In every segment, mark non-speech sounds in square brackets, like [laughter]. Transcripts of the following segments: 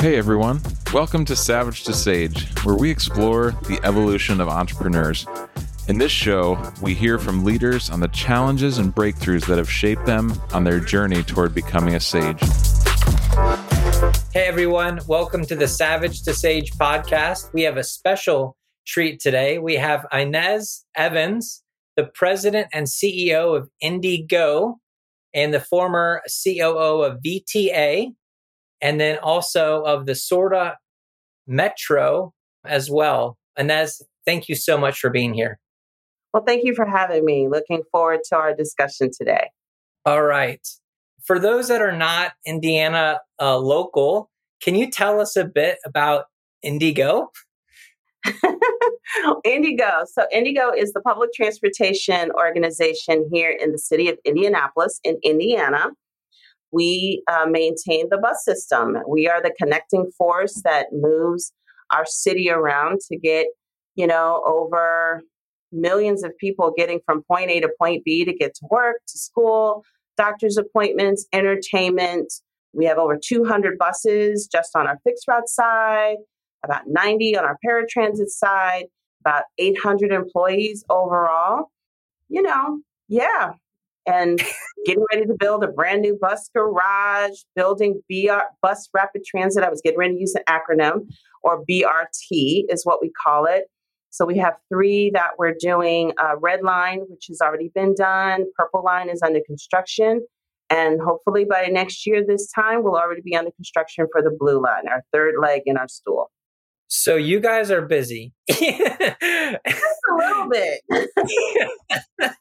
Hey everyone, welcome to Savage to Sage, where we explore the evolution of entrepreneurs. In this show, we hear from leaders on the challenges and breakthroughs that have shaped them on their journey toward becoming a sage. Hey everyone, welcome to the Savage to Sage podcast. We have a special treat today. We have Inez Evans, the president and CEO of IndyGo and the former COO of VTA, and then also of the SORTA Metro as well. Inez, thank you so much for being here. Well, thank you for having me. Looking forward to our discussion today. All right. For those that are not Indiana uh, local, can you tell us a bit about IndyGo? [laughs] IndyGo. So, IndyGo is the public transportation organization here in the city of Indianapolis, in Indiana. We uh, maintain the bus system. We are the connecting force that moves our city around to get, you know, over millions of people getting from point A to point B to get to work, to school, doctor's appointments, entertainment. We have over 200 buses just on our fixed route side, about 90 on our paratransit side, about 800 employees overall. You know, yeah. And getting ready to build a brand new bus garage, building BR, bus rapid transit. I was getting ready to use an acronym, or BRT is what we call it. So we have three that we're doing. Uh, red line, which has already been done. Purple line is under construction. And hopefully by next year, this time, we'll already be under construction for the blue line, our third leg in our stool. So you guys are busy. Just a little bit. [laughs]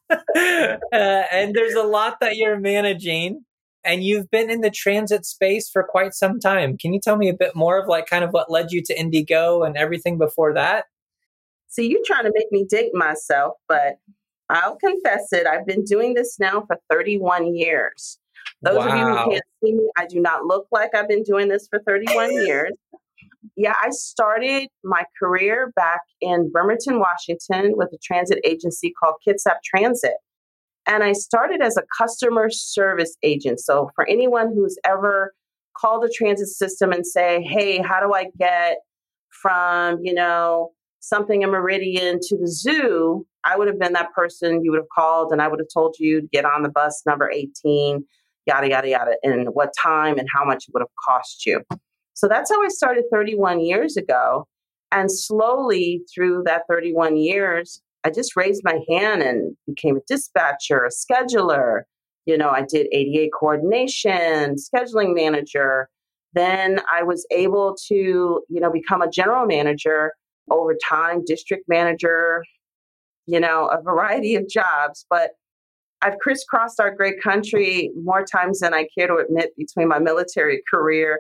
uh, and there's a lot that you're managing and you've been in the transit space for quite some time. Can you tell me a bit more of like kind of what led you to IndyGo and everything before that? See, you're trying to make me date myself, but I'll confess it. I've been doing this now for 31 years. Those wow. of you who can't see me, I do not look like I've been doing this for 31 years. Yeah, I started my career back in Bremerton, Washington with a transit agency called Kitsap Transit. And I started as a customer service agent. So for anyone who's ever called a transit system and say, hey, how do I get from, you know, something in Meridian to the zoo, I would have been that person you would have called and I would have told you to get on the bus number 18, yada, yada, yada, and what time and how much it would have cost you. So that's how I started 31 years ago. And slowly through that 31 years, I just raised my hand and became a dispatcher, a scheduler. You know, I did ADA coordination, scheduling manager. Then I was able to, you know, become a general manager over time, district manager, you know, a variety of jobs. But I've crisscrossed our great country more times than I care to admit between my military career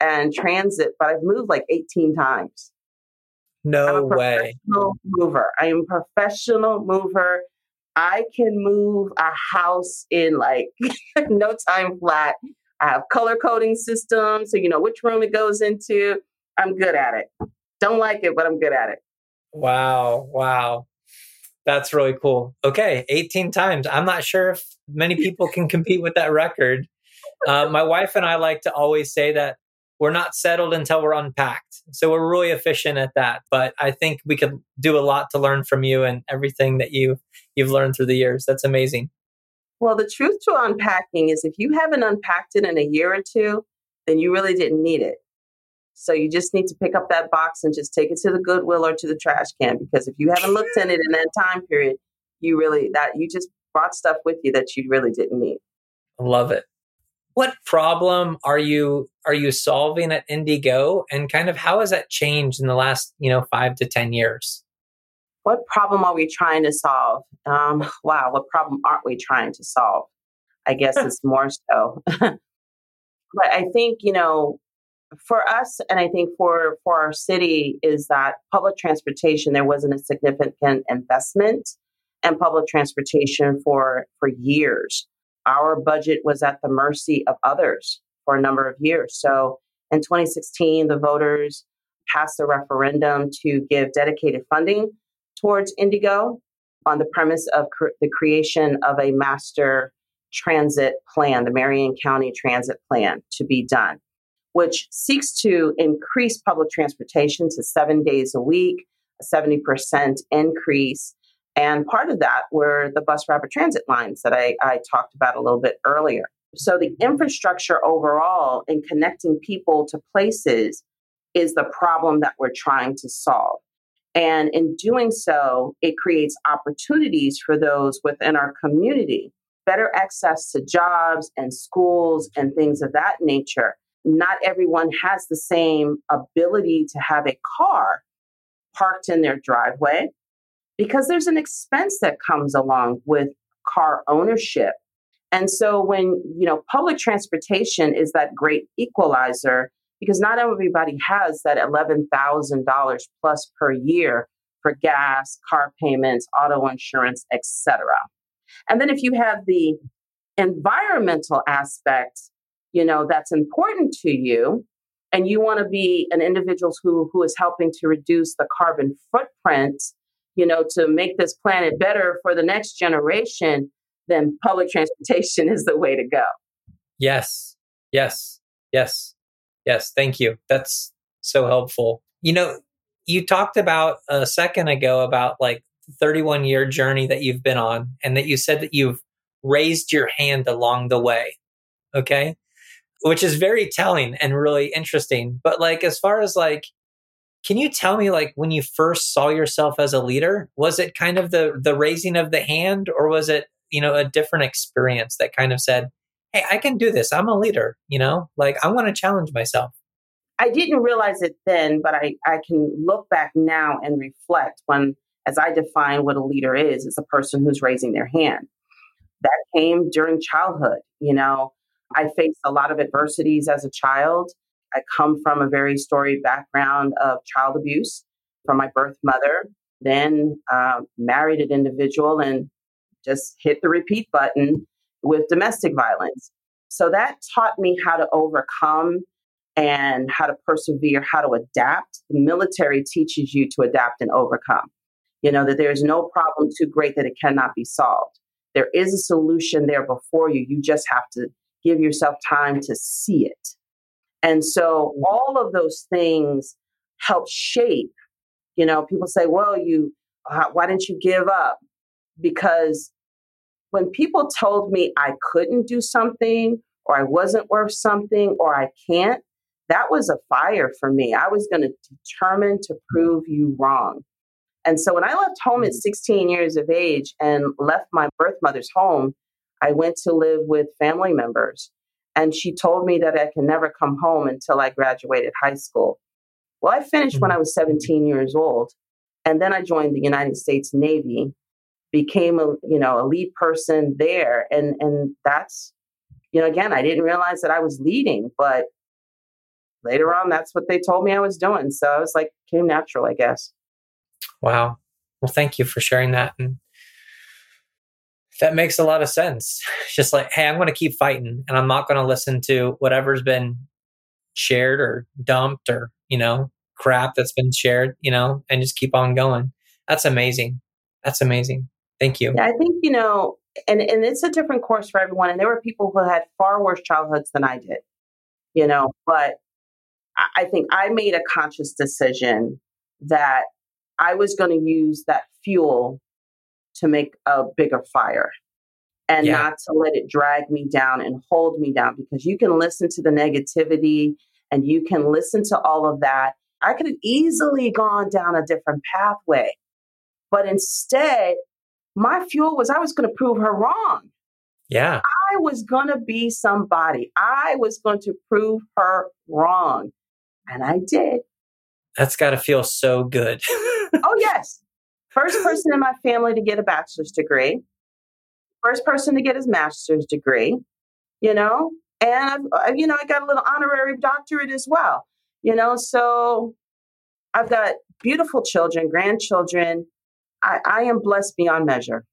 and transit, but I've moved like 18 times. No way. Mover. I am a professional mover. I can move a house in like [laughs] no time flat. I have color coding systems, so you know which room it goes into. I'm good at it. Don't like it, but I'm good at it. Wow. Wow. That's really cool. Okay, 18 times. I'm not sure if many people can compete with that record. Uh, my wife and I like to always say that we're not settled until we're unpacked. So we're really efficient at that. But I think we could do a lot to learn from you and everything that you you've learned through the years. That's amazing. Well, the truth to unpacking is if you haven't unpacked it in a year or two, then you really didn't need it. So you just need to pick up that box and just take it to the Goodwill or to the trash can because if you haven't looked in it in that time period, you really that you just brought stuff with you that you really didn't need. I love it. What problem are you are you solving at IndyGo and kind of how has that changed in the last, you know, 5 to 10 years? What problem are we trying to solve? Um, wow, what problem aren't we trying to solve? I guess it's more so. but I think, you know, for us and i think for for our city is that public transportation there wasn't a significant investment in public transportation for for years our budget was at the mercy of others for a number of years so in 2016 the voters passed a referendum to give dedicated funding towards IndyGo on the premise of cr- the creation of a master transit plan the marion county transit plan to be done which seeks to increase public transportation to seven days a week, a 70% increase. And part of that were the bus rapid transit lines that I, I talked about a little bit earlier. So the infrastructure overall in connecting people to places is the problem that we're trying to solve. And in doing so, it creates opportunities for those within our community, better access to jobs and schools and things of that nature. Not everyone has the same ability to have a car parked in their driveway because there's an expense that comes along with car ownership. And so when, you know, public transportation is that great equalizer because not everybody has that $11,000 plus per year for gas, car payments, auto insurance, etc. And then if you have the environmental aspect, you know, that's important to you and you want to be an individual who who is helping to reduce the carbon footprint, you know, to make this planet better for the next generation, then public [laughs] transportation is the way to go. Yes. Yes. Yes. Yes, thank you. That's so helpful. You know, you talked about a second ago about like 31 year journey that you've been on and that you said that you've raised your hand along the way. Okay? Which is very telling and really interesting. But like as far as like can you tell me like when you first saw yourself as a leader, was it kind of the the raising of the hand or was it, you know, a different experience that kind of said, hey, I can do this. I'm a leader, you know, like I want to challenge myself. I didn't realize it then, but I, I can look back now and reflect when, as I define what a leader is, is a person who's raising their hand. That came during childhood. You know, I faced a lot of adversities as a child. I come from a very storied background of child abuse from my birth mother, then uh, married an individual and just hit the repeat button with domestic violence. So that taught me how to overcome and how to persevere, how to adapt. The military teaches you to adapt and overcome. You know, that there's no problem too great that it cannot be solved. There is a solution there before you. You just have to give yourself time to see it. And so mm. all of those things help shape. You know, people say, well, you, why didn't you give up? Because when people told me I couldn't do something or I wasn't worth something or I can't, that was a fire for me. I was going to determine to prove you wrong. And so when I left home at mm. 16 years of age and left my birth mother's home, I went to live with family members. And she told me that I can never come home until I graduated high school. Well, I finished when mm-hmm. I was 17 years old. And then I joined the United States Navy became a you know a lead person there and and that's you know again i didn't realize that i was leading but later on that's what they told me i was doing so i was like came natural i guess wow well thank you for sharing that and that makes a lot of sense [laughs] just like hey i'm going to keep fighting and i'm not going to listen to whatever's been shared or dumped or you know crap that's been shared you know and just keep on going that's amazing that's amazing Thank you. Yeah, I think, you know, and, and it's a different course for everyone. And there were people who had far worse childhoods than I did, you know, but I think I made a conscious decision that I was going to use that fuel to make a bigger fire and yeah. not to let it drag me down and hold me down because you can listen to the negativity and you can listen to all of that. I could have easily gone down a different pathway. But instead, my fuel was I was going to prove her wrong. Yeah. I was going to be somebody. I was going to prove her wrong. And I did. That's got to feel so good. [laughs] oh, yes. First person in my family to get a bachelor's degree, first person to get his master's degree, you know, and I've, uh, you know, I got a little honorary doctorate as well, you know, so I've got beautiful children, grandchildren, I, I am blessed beyond measure.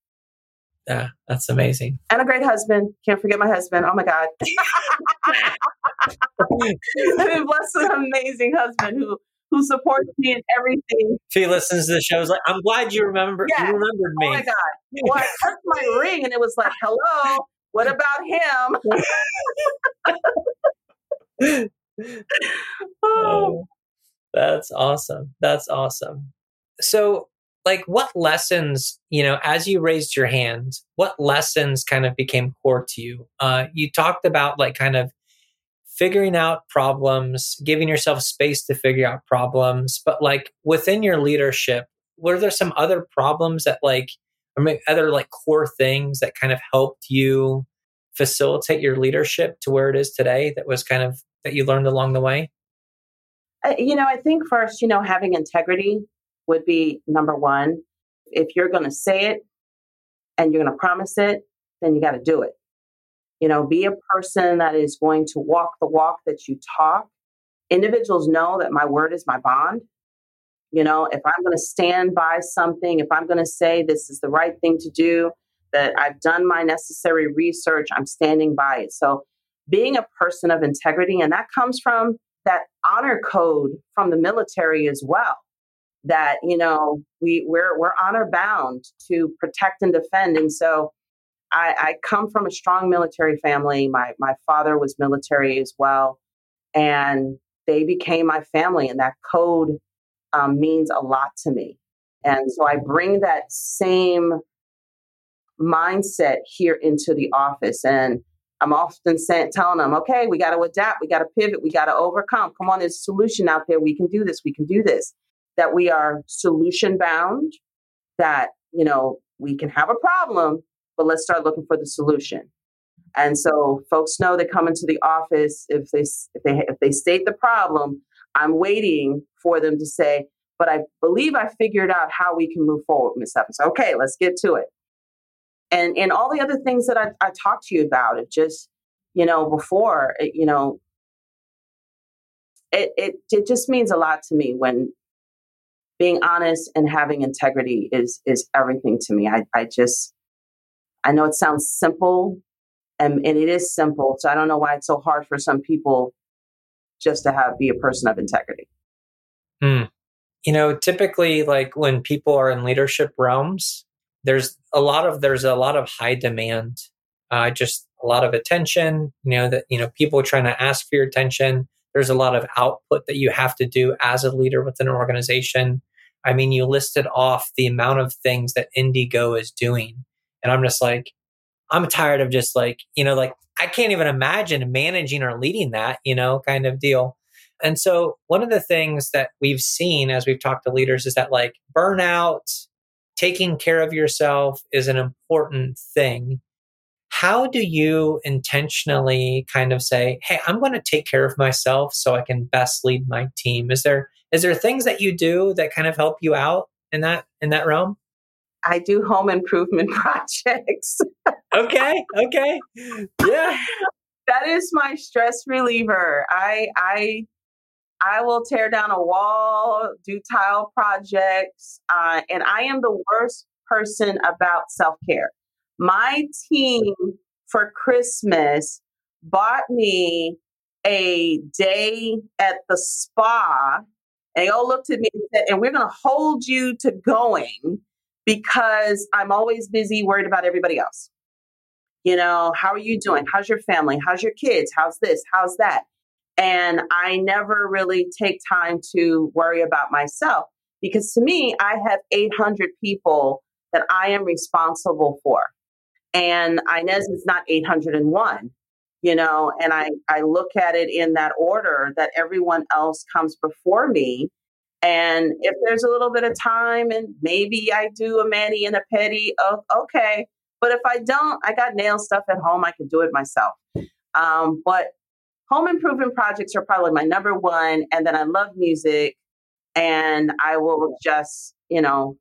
Yeah, that's amazing. And a great husband. Can't forget my husband. Oh my God. [laughs] I've been blessed with an amazing husband who who supports me in everything. If he listens to the shows, like, I'm glad you remember yes. you remembered me. Oh my God. Well, I took my [laughs] ring and it was like, hello, what about him? [laughs] [laughs] oh, that's awesome. That's awesome. So, like, what lessons, you know, as you raised your hand, what lessons kind of became core to you? Uh, you talked about like kind of figuring out problems, giving yourself space to figure out problems, but like within your leadership, were there some other problems that like, or maybe other like core things that kind of helped you facilitate your leadership to where it is today that was kind of that you learned along the way? You know, I think first, you know, having integrity would be number one. If you're going to say it and you're going to promise it, then you got to do it. You know, be a person that is going to walk the walk that you talk. Individuals know that my word is my bond. You know, if I'm going to stand by something, if I'm going to say this is the right thing to do, that I've done my necessary research, I'm standing by it. So, being a person of integrity, and that comes from that honor code from the military as well. That you know we we're we're honor bound to protect and defend, and so I, I come from a strong military family. My my father was military as well, and they became my family, and that code um, means a lot to me. And so I bring that same mindset here into the office. And I'm often saying, telling them, okay, we got to adapt, we got to pivot, we got to overcome. Come on, there's a solution out there. We can do this, we can do this. That we are solution bound, that, you know, we can have a problem, but let's start looking for the solution. And so folks know they come into the office if they if they if they state the problem, I'm waiting for them to say, but I believe I figured out how we can move forward, Miss Evans. Okay, let's get to it and and all the other things that I, I talked to you about it just you know before it, you know it, it it just means a lot to me when being honest and having integrity is is everything to me i i just i know it sounds simple and and it is simple so i don't know why it's so hard for some people just to have be a person of integrity. Hmm. you know typically like when people are in leadership realms there's a lot of there's a lot of high demand uh, just a lot of attention you know that you know people trying to ask for your attention. There's a lot of output that you have to do as a leader within an organization. I mean you listed off the amount of things that IndyGo is doing and i'm just like i'm tired of just like you know like i can't even imagine managing or leading that you know kind of deal and so one of the things that we've seen as we've talked to leaders is that like burnout taking care of yourself is an important thing. How do you intentionally kind of say, "Hey, I'm going to take care of myself so I can best lead my team"? Is there is there things that you do that kind of help you out in that in that realm? I do home improvement [laughs] projects. okay, okay. Yeah. That is my stress reliever. I I I will tear down a wall, do tile projects, uh, and I am the worst person about self care. My team for Christmas bought me a day at the spa. And they all looked at me and said, and we're going to hold you to going because I'm always busy, worried about everybody else. You know, how are you doing? How's your family? How's your kids? How's this? How's that? And I never really take time to worry about myself because to me, I have 800 people that I am responsible for. And Inez is not 801, you know, and I, I look at it in that order that everyone else comes before me. And if there's a little bit of time and maybe I do a mani and a pedi, oh, okay. But if I don't, I got nail stuff at home, I can do it myself. Um, but home improvement projects are probably my number one. And then I love music and I will just, you know,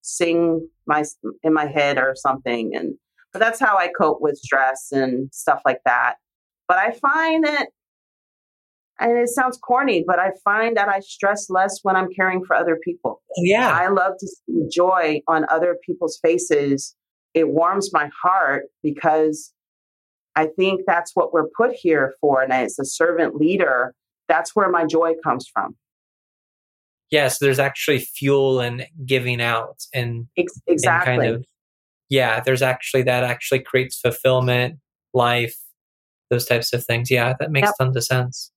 sing my in my head or something. And but that's how I cope with stress and stuff like that. But I find that and it sounds corny, but I find that I stress less when I'm caring for other people. Oh, yeah. I love to see the joy on other people's faces. It warms my heart because I think that's what we're put here for. And as a servant leader, that's where my joy comes from. Yes, there's actually fuel in giving out and exactly and kind of yeah, there's actually that actually creates fulfillment, life, those types of things. Yeah, that makes yep. tons of sense.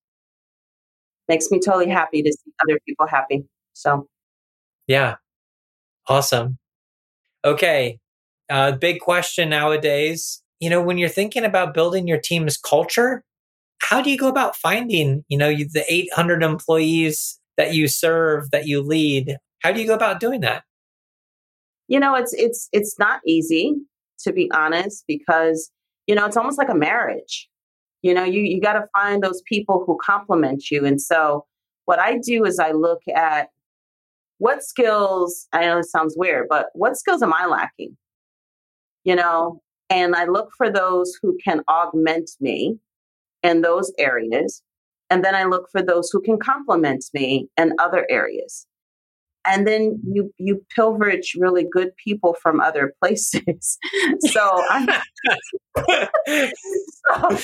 Makes me totally happy to see other people happy. So, yeah, awesome. Okay, uh, big question nowadays. You know, when you're thinking about building your team's culture, how do you go about finding, you know, the 800 employees that you serve, that you lead? How do you go about doing that? You know, it's it's it's not easy to be honest because you know, it's almost like a marriage. You know, you you got to find those people who complement you. And so what I do is I look at what skills, I know this sounds weird, but what skills am I lacking? You know, and I look for those who can augment me in those areas. And then I look for those who can complement me in other areas. And then you you pilferage really good people from other [laughs] places. so, [laughs] [laughs] so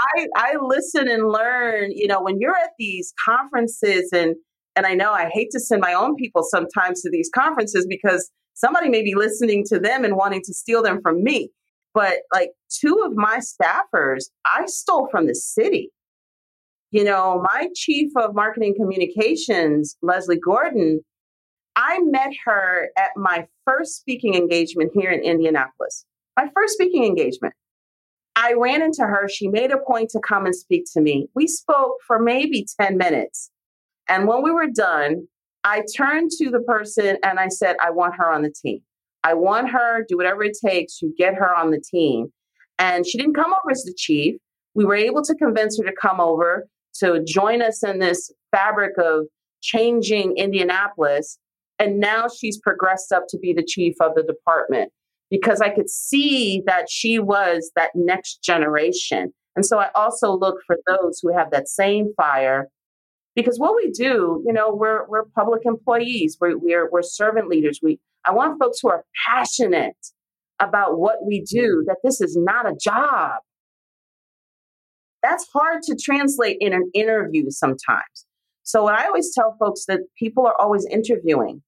I I listen and learn, you know, when you're at these conferences and and I know I hate to send my own people sometimes to these conferences because somebody may be listening to them and wanting to steal them from me. But like two of my staffers, I stole from the city. You know, my chief of marketing communications, Leslie Gordon, I met her at my first speaking engagement here in Indianapolis. My first speaking engagement. I ran into her. She made a point to come and speak to me. We spoke for maybe 10 minutes. And when we were done, I turned to the person and I said, I want her on the team. I want her, do whatever it takes to get her on the team. And she didn't come over as the chief. We were able to convince her to come over to join us in this fabric of changing Indianapolis. And now she's progressed up to be the chief of the department because I could see that she was that next generation. And so I also look for those who have that same fire because what we do, you know, we're we're public employees, we're we're, we're servant leaders. We I want folks who are passionate about what we do, that this is not a job. That's hard to translate in an interview sometimes. So what I always tell folks that people are always interviewing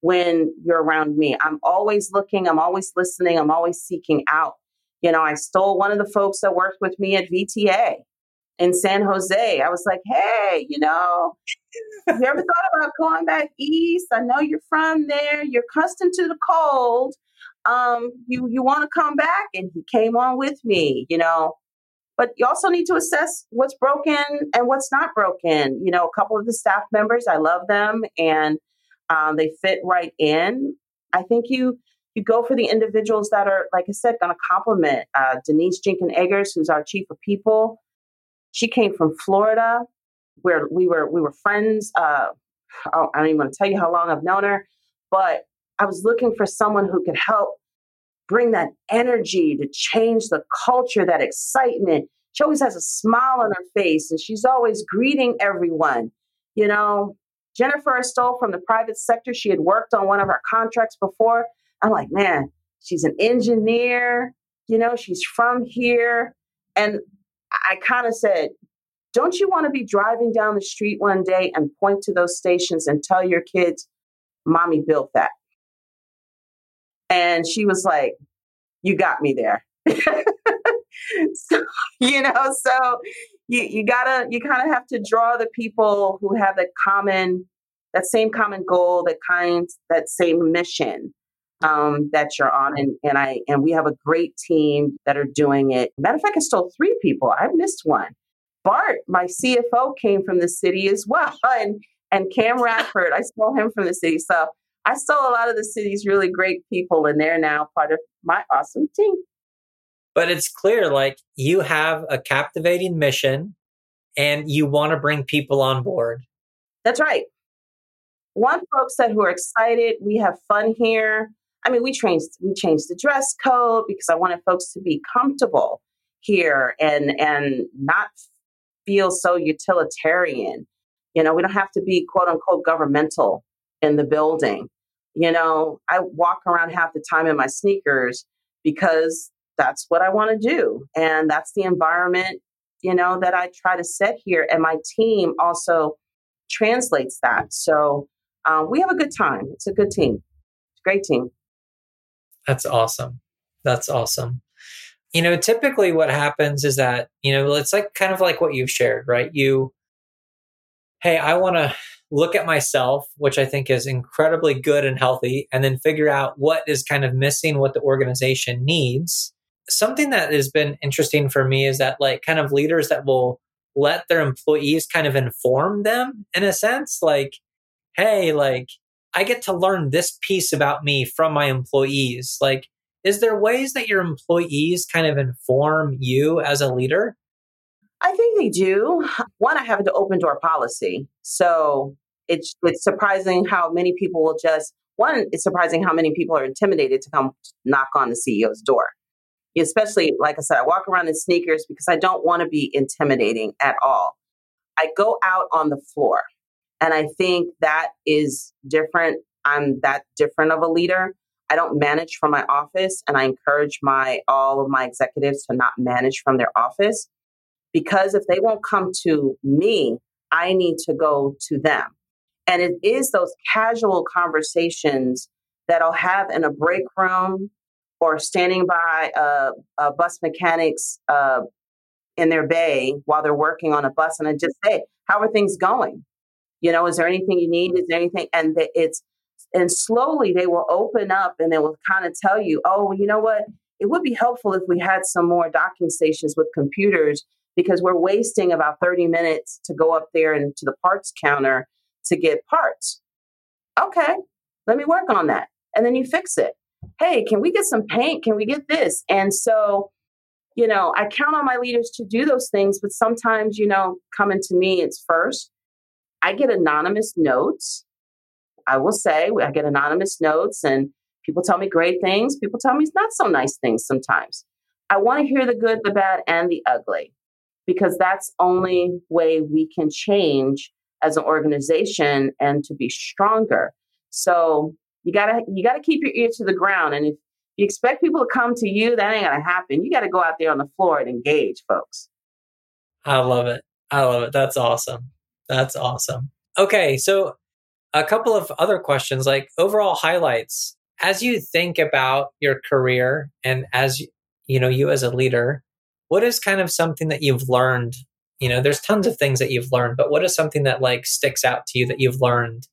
when you're around me. I'm always looking, I'm always listening, I'm always seeking out. You know, I stole one of the folks that worked with me at VTA in San Jose. I was like, hey, you know, you ever thought about going back east? I know you're from there. You're accustomed to the cold. Um, you you want to come back? And he came on with me, you know. But you also need to assess what's broken and what's not broken. You know, a couple of the staff members, I love them and um, they fit right in. I think you you go for the individuals that are, like I said, going to complement uh, Denise Jenkins Eggers, who's our chief of people. She came from Florida, where we were we were friends. Uh, I don't even want to tell you how long I've known her, but I was looking for someone who could help bring that energy to change the culture, that excitement. She always has a smile on her face, and she's always greeting everyone. You know, Jennifer stole from the private sector. She had worked on one of our contracts before. I'm like, man, she's an engineer. You know, she's from here. And I kind of said, don't you want to be driving down the street one day and point to those stations and tell your kids, mommy built that? And she was like, you got me there. [laughs] so, you know, so you, you gotta, you kind of have to draw the people who have that common, that same common goal, that kind, that same mission um, that you're on. And, and I, and we have a great team that are doing it. Matter of fact, I stole three people. I missed one. Bart, my CFO, came from the city as well. [laughs] And, and Cam [laughs] Radford, I stole him from the city. So I stole a lot of the city's really great people, and they're now part of my awesome team. But it's clear, like you have a captivating mission and you want to bring people on board. That's right. One folks that who are excited, we have fun here. I mean, we changed we changed the dress code because I wanted folks to be comfortable here and and not feel so utilitarian. You know, we don't have to be quote unquote governmental in the building. You know, I walk around half the time in my sneakers because that's what I want to do. And that's the environment, you know, that I try to set here. And my team also translates that. So um, we have a good time. It's a good team. It's a great team. That's awesome. That's awesome. You know, typically what happens is that, you know, it's like kind of like what you've shared, right? You hey, I want to look at myself, which I think is incredibly good and healthy, and then figure out what is kind of missing, what the organization needs. Something that has been interesting for me is that, like, kind of leaders that will let their employees kind of inform them in a sense, like, hey, like, I get to learn this piece about me from my employees. Like, is there ways that your employees kind of inform you as a leader? I think they do. One, I have an open door policy. So it's it's surprising how many people will just one, it's surprising how many people are intimidated to come knock on the CEO's door. Especially, like I said, I walk around in sneakers because I don't want to be intimidating at all. I go out on the floor. And I think that is different. I'm that different of a leader. I don't manage from my office and I encourage my all of my executives to not manage from their office because if they won't come to me, I need to go to them. And it is those casual conversations that I'll have in a break room or standing by a, bus mechanics uh, in their bay while they're working on a bus. And I just say, How are things going? You know, is there anything you need? Is there anything? And it's, and slowly they will open up and they will kind of tell you, oh, well, you know what? It would be helpful if we had some more docking stations with computers because we're wasting about 30 minutes to go up there and to the parts counter to get parts. Okay, let me work on that. And then you fix it. Hey, can we get some paint? Can we get this? And so, you know, I count on my leaders to do those things, but sometimes, you know, coming to me, it's first. I get anonymous notes. I will say, I get anonymous notes, and people tell me great things. People tell me it's not so nice things sometimes. I want to hear the good, the bad, and the ugly because that's only way we can change as an organization and to be stronger. So you gotta you gotta keep your ear to the ground, and if you expect people to come to you, that ain't gonna happen. You got to go out there on the floor and engage, folks. I love it. I love it. That's awesome. That's awesome. Okay, so a couple of other questions like overall highlights as you think about your career and as you know you as a leader what is kind of something that you've learned you know there's tons of things that you've learned but what is something that like sticks out to you that you've learned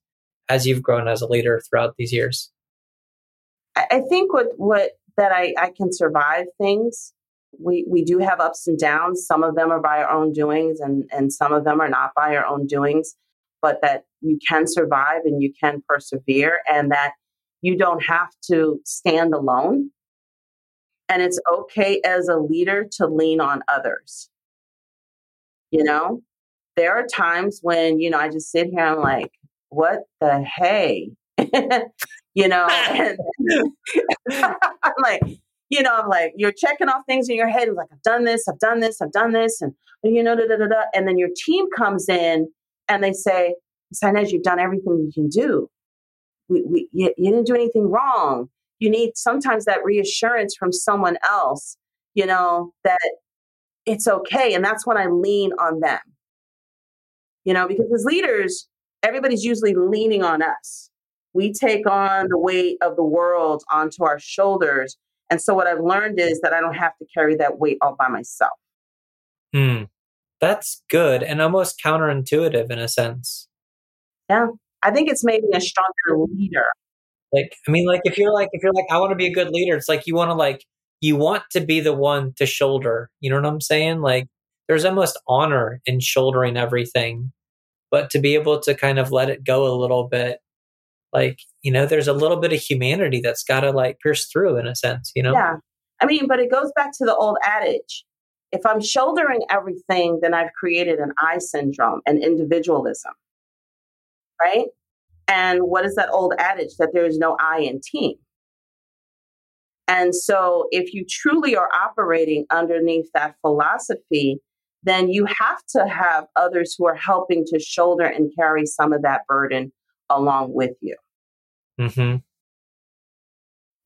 as you've grown as a leader throughout these years? I think what what that i i can survive things we we do have ups and downs. Some of them are by our own doings and and some of them are not by our own doings but that you can survive and you can persevere and that you don't have to stand alone. And it's okay as a leader to lean on others. You know there are times when you know i just sit here and I'm like what the hey [laughs] you know [laughs] and i'm [laughs] like you know, I'm like, you're checking off things in your head. like, I've done this, I've done this, I've done this. And, you know, da, da, da, da. And then your team comes in and they say, Inez, you've done everything you can do. We, we, you, you didn't do anything wrong. You need sometimes that reassurance from someone else, you know, that it's okay. And that's when I lean on them. You know, because as leaders, everybody's usually leaning on us. We take on the weight of the world onto our shoulders and so what I've learned is that I don't have to carry that weight all by myself. Hmm. That's good and almost counterintuitive in a sense. Yeah. I think it's maybe a stronger leader. Like, I mean, like if you're like, if you're like, I want to be a good leader, it's like you want to like, you want to be the one to shoulder. You know what I'm saying? Like, there's almost honor in shouldering everything, but to be able to kind of let it go a little bit like you know there's a little bit of humanity that's got to like pierce through in a sense you know? Yeah. I mean but it goes back to the old adage if i'm shouldering everything then i've created an i syndrome and individualism. Right? And what is that old adage? That there is no i in team. And so if you truly are operating underneath that philosophy then you have to have others who are helping to shoulder and carry some of that burden along with you. Mm-hmm.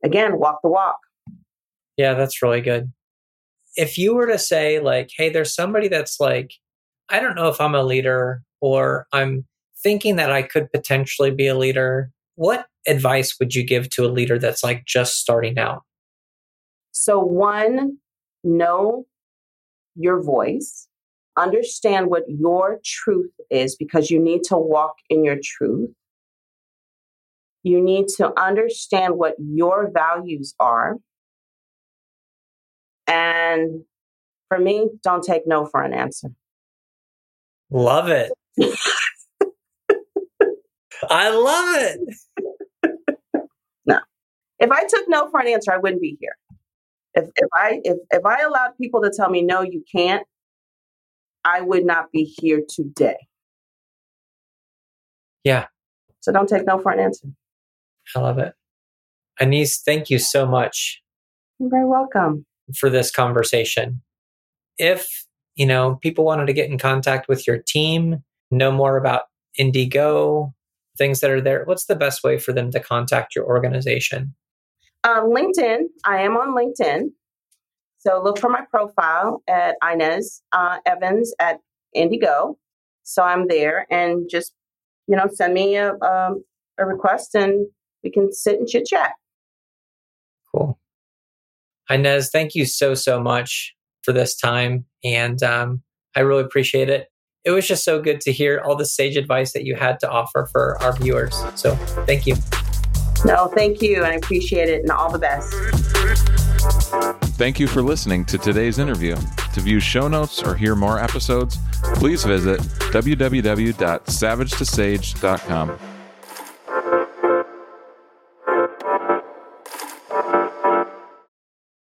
Again, walk the walk. Yeah, that's really good. If you were to say, like, hey, there's somebody that's like, I don't know if I'm a leader or I'm thinking that I could potentially be a leader, what advice would you give to a leader that's like just starting out? So, one, know your voice, understand what your truth is because you need to walk in your truth. You need to understand what your values are. And for me, don't take no for an answer. Love it. [laughs] I love it. no. If I took no for an answer, I wouldn't be here. If if I if if I allowed people to tell me no, you can't, I would not be here today. Yeah. So don't take no for an answer. I love it. Inez, thank you so much. You're very welcome. For this conversation. If, you know, people wanted to get in contact with your team, know more about IndyGo, things that are there, what's the best way for them to contact your organization? Um, LinkedIn. I am on LinkedIn. So look for my profile at Inez uh, Evans at IndyGo. So I'm there and just, you know, send me a, um, a request and we can sit and chit chat. Cool. Inez, thank you so, so much for this time. And um, I really appreciate it. It was just so good to hear all the sage advice that you had to offer for our viewers. So thank you. No, thank you. And I appreciate it and all the best. Thank you for listening to today's interview. To view show notes or hear more episodes, please visit www.savagetosage.com.